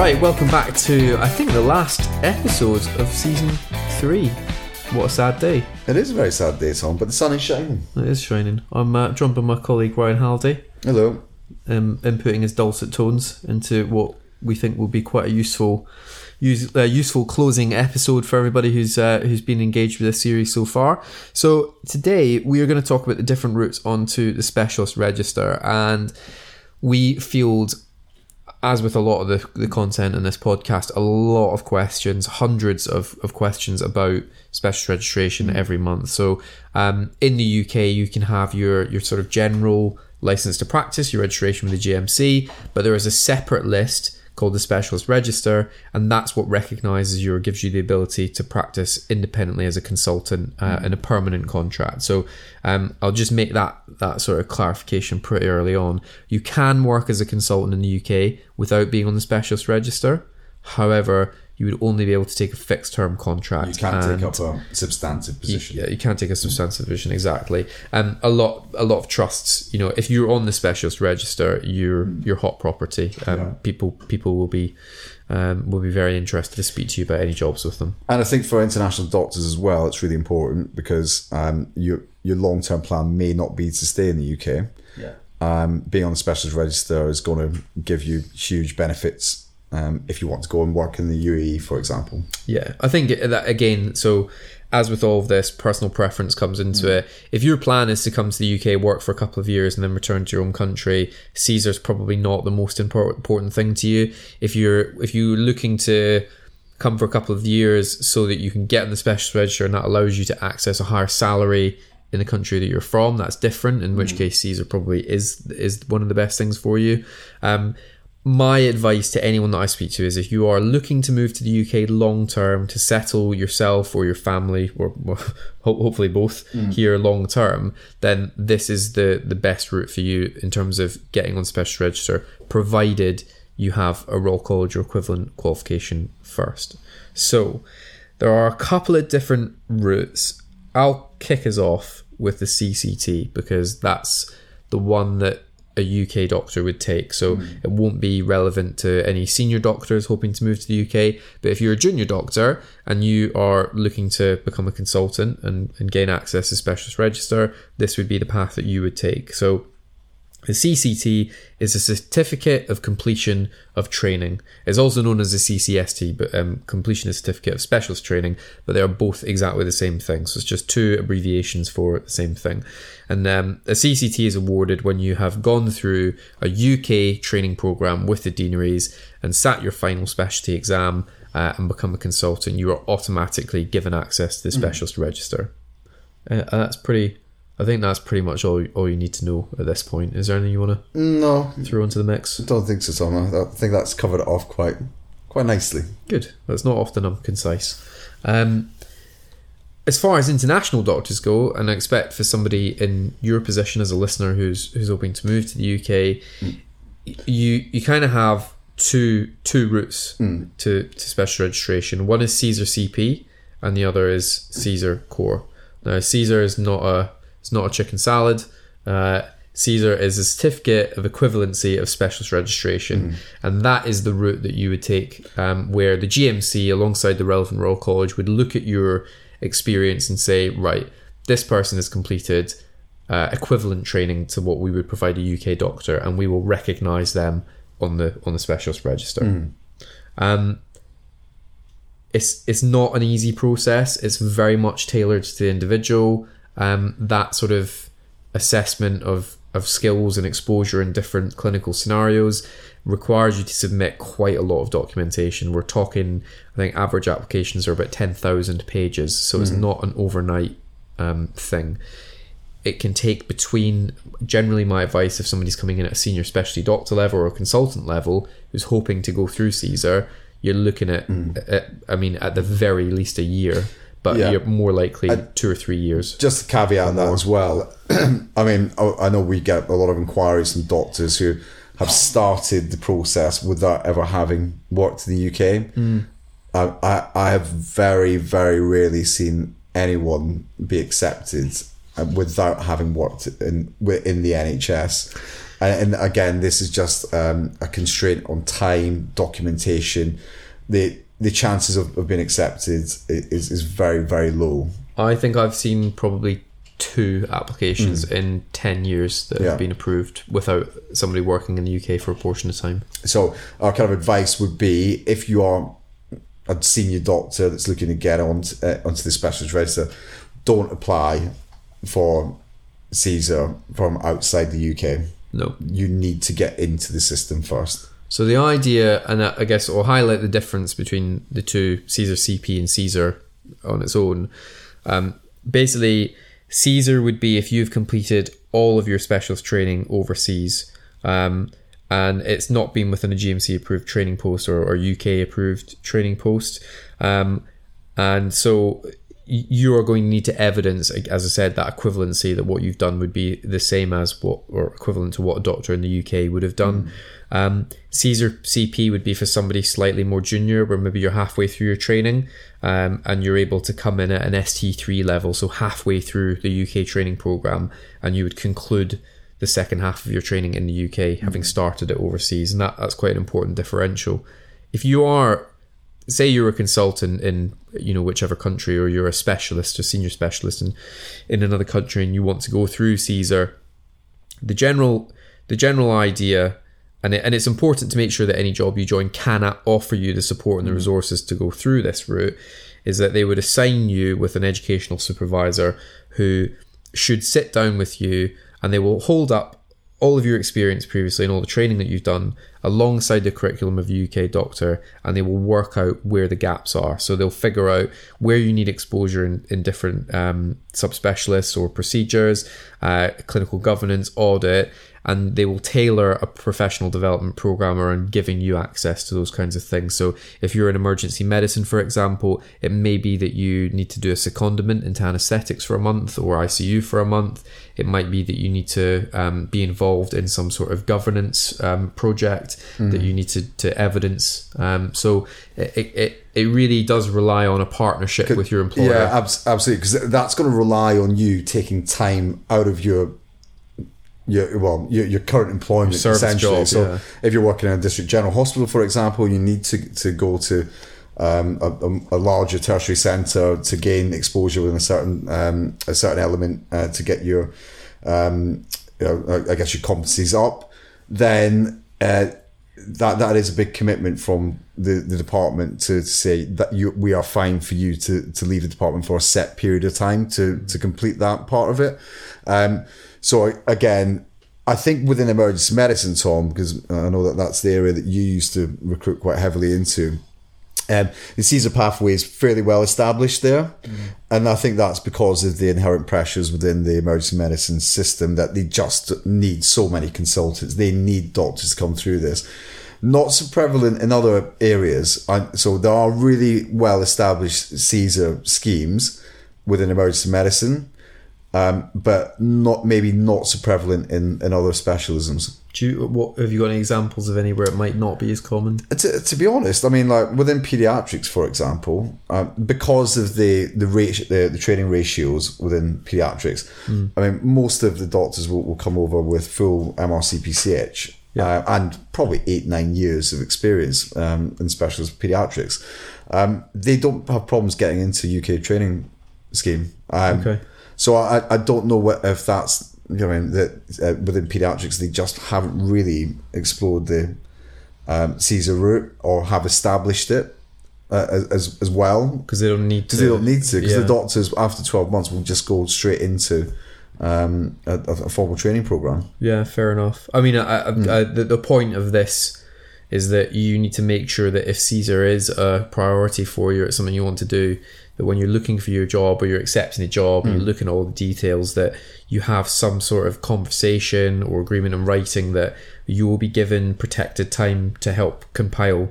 right, welcome back to I think the last episode of season three. What a sad day! It is a very sad day, Tom, but the sun is shining. It is shining. I'm uh, joined by my colleague Ryan Halliday, Hello. um, inputting his dulcet tones into what we think will be quite a useful, use, uh, useful closing episode for everybody who's uh, who's been engaged with this series so far. So today we are going to talk about the different routes onto the specialist register, and we field as with a lot of the, the content in this podcast, a lot of questions, hundreds of, of questions about special registration every month. So um, in the UK, you can have your, your sort of general license to practice, your registration with the GMC, but there is a separate list called the specialist register and that's what recognizes you or gives you the ability to practice independently as a consultant uh, in a permanent contract. So um, i'll just make that that sort of clarification pretty early on. You can work as a consultant in the uk without being on the specialist register. However you would only be able to take a fixed term contract You can't take up a substantive position. yeah, you can't take a substantive position exactly. And a lot, a lot of trusts. You know, if you're on the specialist register, you're you're hot property. Um, Yeah. People, people will be um, will be very interested to speak to you about any jobs with them. And I think for international doctors as well, it's really important because um, your your long term plan may not be to stay in the UK. Yeah. Um, being on the specialist register is going to give you huge benefits um, if you want to go and work in the UAE, for example. Yeah, I think that again. So, as with all of this, personal preference comes into it. If your plan is to come to the UK, work for a couple of years, and then return to your own country, CESR's probably not the most impor- important thing to you. If you're if you're looking to come for a couple of years so that you can get in the specialist register and that allows you to access a higher salary in the country that you're from, that's different. In which case, CESR probably is is one of the best things for you. Um, my advice to anyone that I speak to is if you are looking to move to the UK long term to settle yourself or your family or well, hopefully both mm. here long term, then this is the the best route for you in terms of getting on special register, provided you have a Royal College or equivalent qualification first. So there are a couple of different routes. I'll kick us off with the CCT because that's the one that a UK doctor would take. So hmm. it won't be relevant to any senior doctors hoping to move to the UK. But if you're a junior doctor and you are looking to become a consultant and, and gain access to specialist register, this would be the path that you would take. So the CCT is a certificate of completion of training. It's also known as a CCST, but um, completion is certificate of specialist training. But they are both exactly the same thing. So it's just two abbreviations for the same thing. And um, a CCT is awarded when you have gone through a UK training program with the deaneries and sat your final specialty exam uh, and become a consultant. You are automatically given access to the specialist register. Uh, and that's pretty. I think that's pretty much all all you need to know at this point. Is there anything you want to No, throw into the mix? I don't think so, Tom. I think that's covered it off quite quite nicely. Good. That's not often I'm concise. Um, as far as international doctors go, and I expect for somebody in your position as a listener who's who's hoping to move to the UK, you you kind of have two two routes to, to special registration. One is CESR CP, and the other is CESR Core. Now CESR is not a it's not a chicken salad. Uh, CESR is a certificate of equivalency of specialist registration, and that is the route that you would take, um, where the GMC, alongside the relevant Royal College, would look at your experience and say, right, this person has completed uh, equivalent training to what we would provide a UK doctor, and we will recognise them on the on the specialist register. Um, it's it's not an easy process. It's very much tailored to the individual. Um, that sort of assessment of of skills and exposure in different clinical scenarios requires you to submit quite a lot of documentation. We're talking, I think, average applications are about ten thousand pages, so it's not an overnight um, thing. It can take between. Generally, my advice if somebody's coming in at a senior specialty doctor level or a consultant level who's hoping to go through CESR, you're looking at, at I mean, at the very least a year, but Yeah. you're more likely two or three years. Just to caveat on that as well. I mean, I I know we get a lot of inquiries from doctors who have started the process without ever having worked in the UK. I, I, I have very, very rarely seen anyone be accepted uh, without having worked in in the NHS. And, and again, this is just um, a constraint on time, documentation. The the chances of, of being accepted is, is very, very low. I think I've seen probably two applications in 10 years that. Yeah. have been approved without somebody working in the UK for a portion of time. So our kind of advice would be if you are a senior doctor that's looking to get on uh, onto the specialist register, don't apply for CESR from outside the UK. No. You need to get into the system first. So the idea, and I guess it will highlight the difference between the two CESR CP and CESR on its own. Um, basically, CESR would be if you've completed all of your specialist training overseas, um, and it's not been within a GMC approved training post or, or UK approved training post. Um, and so you are going to need to evidence, as I said, that equivalency that what you've done would be the same as what, or equivalent to what a doctor in the UK would have done. Um, CESR CP would be for somebody slightly more junior, where maybe you're halfway through your training um, and you're able to come in at an ST3 level, so halfway through the UK training program, and you would conclude the second half of your training in the UK, having started it overseas, and that, that's quite an important differential. If you are say you're a consultant in you know whichever country or you're a specialist or senior specialist in in another country and you want to go through CESR the general the general idea and, it, and it's important to make sure that any job you join cannot offer you the support and the mm-hmm. resources to go through this route is that they would assign you with an educational supervisor who should sit down with you and they will hold up all of your experience previously and all the training that you've done alongside the curriculum of the UK doctor and they will work out where the gaps are. So they'll figure out where you need exposure in, in different um, subspecialists or procedures, uh, clinical governance, audit, and they will tailor a professional development program around giving you access to those kinds of things. So if you're in emergency medicine, for example, it may be that you need to do a secondment into anesthetics for a month or ICU for a month. It might be that you need to um, be involved in some sort of governance um, project that you need to, to evidence. Um, so it, it, it really does rely on a partnership with your employer. Yeah, abs- absolutely, because that's going to rely on you taking time out of your your well your, your current employment service essentially. job, so yeah. if you're working in a district general hospital, for example, you need to to go to um, a, a, a larger tertiary centre to gain exposure within a certain um, a certain element uh, to get your um, you know, I guess your competencies up. Then uh, that that is a big commitment from the, the department to, to say that you we are fine for you to, to leave the department for a set period of time to to complete that part of it. Um, so again, I think within emergency medicine, Tom, because I know that that's the area that you used to recruit quite heavily into. Um, the CESR pathway is fairly well established there, and I think that's because of the inherent pressures within the emergency medicine system that they just need so many consultants. They need doctors to come through this. Not so prevalent in other areas. So there are really well established CESR schemes within emergency medicine, um, but not maybe not so prevalent in, in other specialisms. Do you, what have you got any examples of anywhere it might not be as common? to, to be honest, I mean, like within pediatrics, for example, um, because of the the, the the training ratios within pediatrics, I mean, most of the doctors will, will come over with full MRCPCH uh, and probably eight nine years of experience um, in specialist pediatrics. Um, they don't have problems getting into UK training scheme. Um, Okay. So I, I don't know what if that's you know that uh, within pediatrics they just haven't really explored the um, CESR route or have established it uh, as as well Because they don't need to. because they don't need to because yeah. the doctors after twelve months will just go straight into um, a, a formal training program. Yeah, fair enough. I mean, I, I, I, the, the point of this is that you need to make sure that if CESR is a priority for you, it's something you want to do, that when you're looking for your job or you're accepting a job and you're hmm. looking at all the details, that you have some sort of conversation or agreement in writing that you will be given protected time to help compile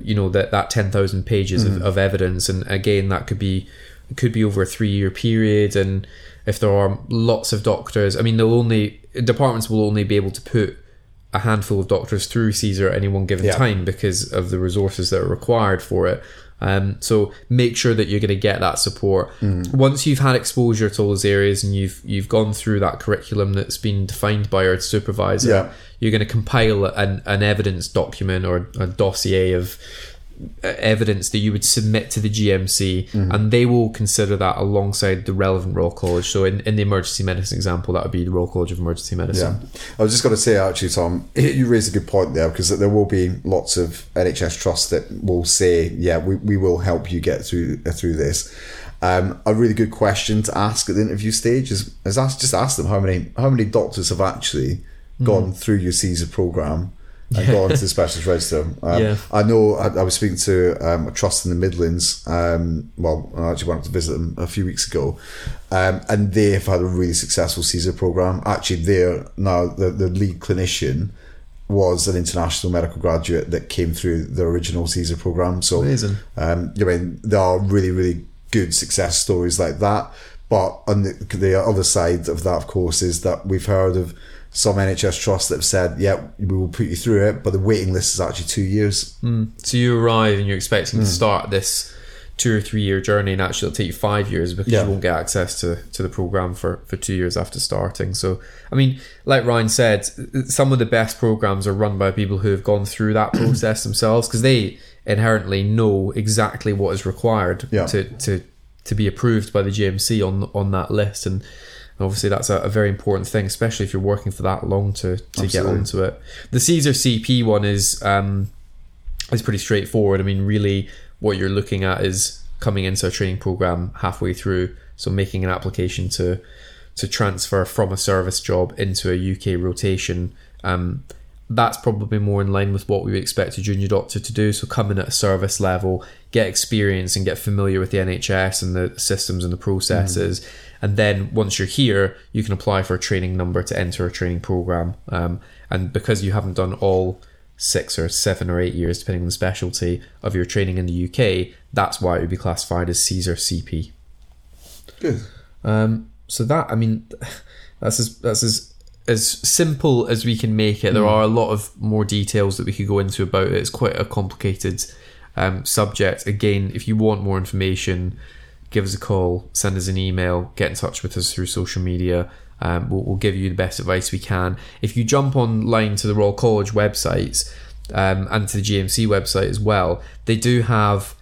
you know that that 10,000 pages of, hmm. of evidence. And again that could be could be over a 3 year period. And if there are lots of doctors I mean they'll only departments will only be able to put a handful of doctors through CESR at any one given Yeah. time because of the resources that are required for it Um, so make sure that you're going to get that support once you've had exposure to all those areas and you've you've gone through that curriculum that's been defined by your supervisor. Yeah. You're going to compile an, an evidence document or a dossier of evidence that you would submit to the GMC, and they will consider that alongside the relevant Royal College. So in, in the emergency medicine example, that would be the Royal College of Emergency Medicine. Yeah, I was just going to say actually, Tom, you raised a good point there because there will be lots of NHS trusts that will say, "Yeah, we, we will help you get through uh, through this." Um, a really good question to ask at the interview stage is, is ask, just ask them how many how many doctors have actually gone through your CESR program and gone to the specialist register. Um, Yeah. I know I, I was speaking to um, a trust in the Midlands. Um, well, I actually went up to visit them a few weeks ago, um, and they have had a really successful CESR program. Actually, they're now the, the lead clinician was an international medical graduate that came through the original CESR program. So, Amazing. um, I mean, there are really, really good success stories like that. But on the, the other side of that, of course, is that we've heard of some NHS trusts that have said, "Yeah, we will put you through it," but the waiting list is actually two years. So you arrive and you're expecting Hmm. to start this two or three year journey, and actually it'll take you five years because Yeah. you won't get access to, to the program for, for two years after starting. So, I mean, like Ryan said, some of the best programs are run by people who have gone through that process themselves because they inherently know exactly what is required Yeah. to, to to be approved by the GMC on on that list and. Obviously, that's a, a very important thing, especially if you're working for that long to, to get onto it. The CESR CP one is um, is pretty straightforward. I mean, really, what you're looking at is coming into a training program halfway through, so making an application to to transfer from a service job into a UK rotation. Um, that's probably more in line with what we would expect a junior doctor to do. So come in at a service level, get experience and get familiar with the NHS and the systems and the processes. And then once you're here, you can apply for a training number to enter a training program. Um, and because you haven't done all six or seven or eight years, depending on the specialty of your training in the UK, that's why it would be classified as CESR CP. Good. Um, so that I mean, that's as that's as as simple as we can make it. There are a lot of more details that we could go into about it. It's quite a complicated um, subject. Again, if you want more information, give us a call, send us an email, get in touch with us through social media. Um, we'll, we'll give you the best advice we can. If you jump online to the Royal College websites um, and to the GMC website as well, they do have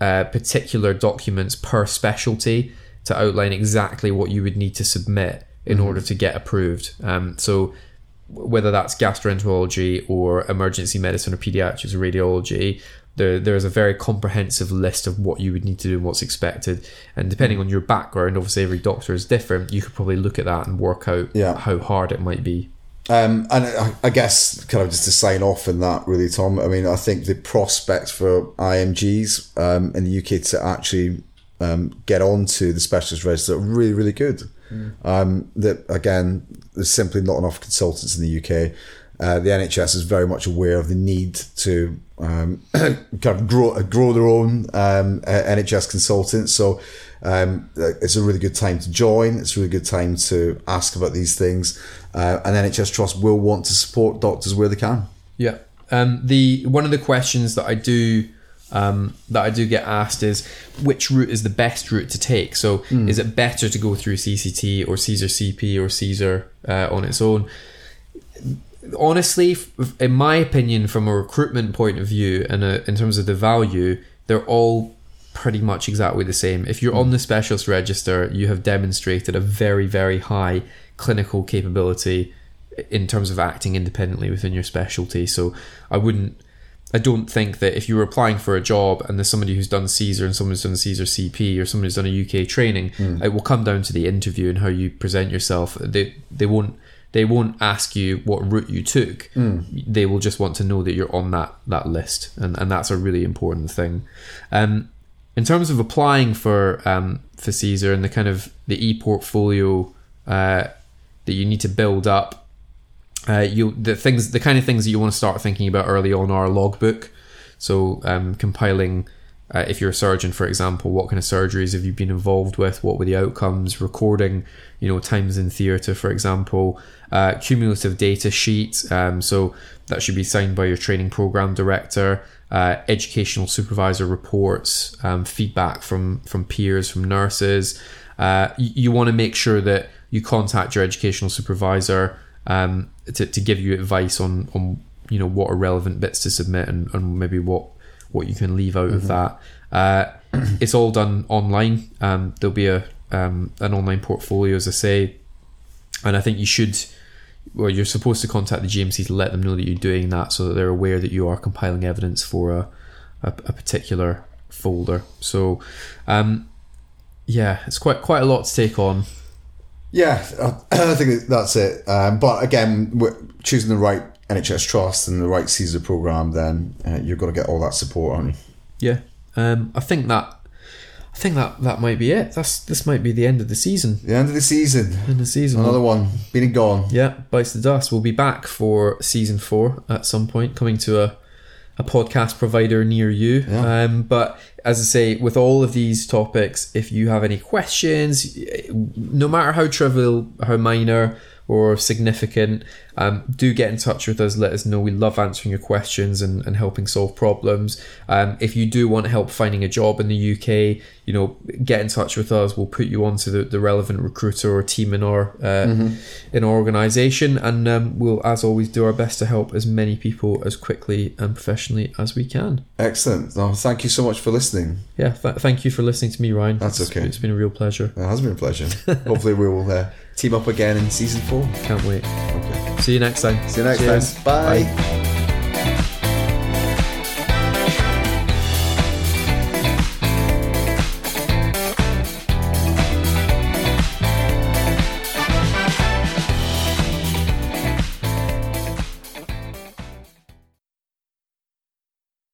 uh, particular documents per specialty to outline exactly what you would need to submit in order to get approved. Um, so whether that's gastroenterology or emergency medicine or pediatrics or radiology, there, there's a very comprehensive list of what you would need to do and what's expected. And depending on your background, obviously every doctor is different. You could probably look at that and work out Yeah. how hard it might be. Um, and I, I guess, kind of just to sign off in that, really, Tom. I mean, I think the prospect for IMGs um, in the UK to actually um, get onto the specialist register are really, really good. Um, that again, there's simply not enough consultants in the UK. Uh, the NHS is very much aware of the need to um, kind of grow grow their own um, uh, NHS consultants. So um, it's a really good time to join. It's a really good time to ask about these things, uh, and NHS Trust will want to support doctors where they can. Yeah. Um, the one of the questions that I do um, that I do get asked is which route is the best route to take. So is it better to go through CCT or CESR CP or CESR uh, on its own? Honestly, in my opinion, from a recruitment point of view and uh in terms of the value, they're all pretty much exactly the same. If you're on the specialist register, you have demonstrated a very, very high clinical capability in terms of acting independently within your specialty. So I wouldn't, I don't think that if you were applying for a job and there's somebody who's done CESR and someone who's done CESR CP or someone who's done a UK training, it will come down to the interview and how you present yourself. They they won't they won't ask you what route you took. They will just want to know that you're on that that list, and and that's a really important thing. Um, in terms of applying for um, for CESR and the kind of the e portfolio uh, that you need to build up, uh, you the things the kind of things that you want to start thinking about early on are logbook. So um, compiling uh, if you're a surgeon, for example, what kind of surgeries have you been involved with? What were the outcomes? Recording, you know, times in theatre, for example. Uh, cumulative data sheet. Um, so that should be signed by your training program director. Uh, educational supervisor reports, um, feedback from from peers, from nurses. Uh, you, you want to make sure that you contact your educational supervisor um, to, to give you advice on on you know what are relevant bits to submit and, and maybe what what you can leave out of that. Uh, it's all done online. Um, there'll be a um, an online portfolio, as I say, and I think you should. Well, you're supposed to contact the GMC to let them know that you're doing that, so that they're aware that you are compiling evidence for a a, a particular folder. So, um, yeah, it's quite quite a lot to take on. Yeah, I think that's it. Um, but again, choosing the right NHS trust and the right CESR program, then uh, you're going to get all that support, aren't you? Yeah, um, I think that I think that that might be it. That's this might be the end of the season. The end of the season. End of the season. Another one, been and gone. Yeah, bites the dust. We'll be back for season four at some point, coming to a a podcast provider near you. Yeah. Um, but as I say, with all of these topics, if you have any questions, no matter how trivial, how minor, or significant, um, do get in touch with us. Let us know. We love answering your questions and, and helping solve problems. Um, if you do want help finding a job in the UK, you know, get in touch with us. We'll put you onto the, the relevant recruiter or team in our uh, in our organisation, and um, we'll, as always, do our best to help as many people as quickly and professionally as we can. Excellent. No, thank you so much for listening. Yeah, th- thank you for listening to me, Ryan. That's It's- okay. It's been a real pleasure. It has been a pleasure. Hopefully, we will uh, team up again in season four. Can't wait. Okay. See you next time. See you next Cheers. time. Bye.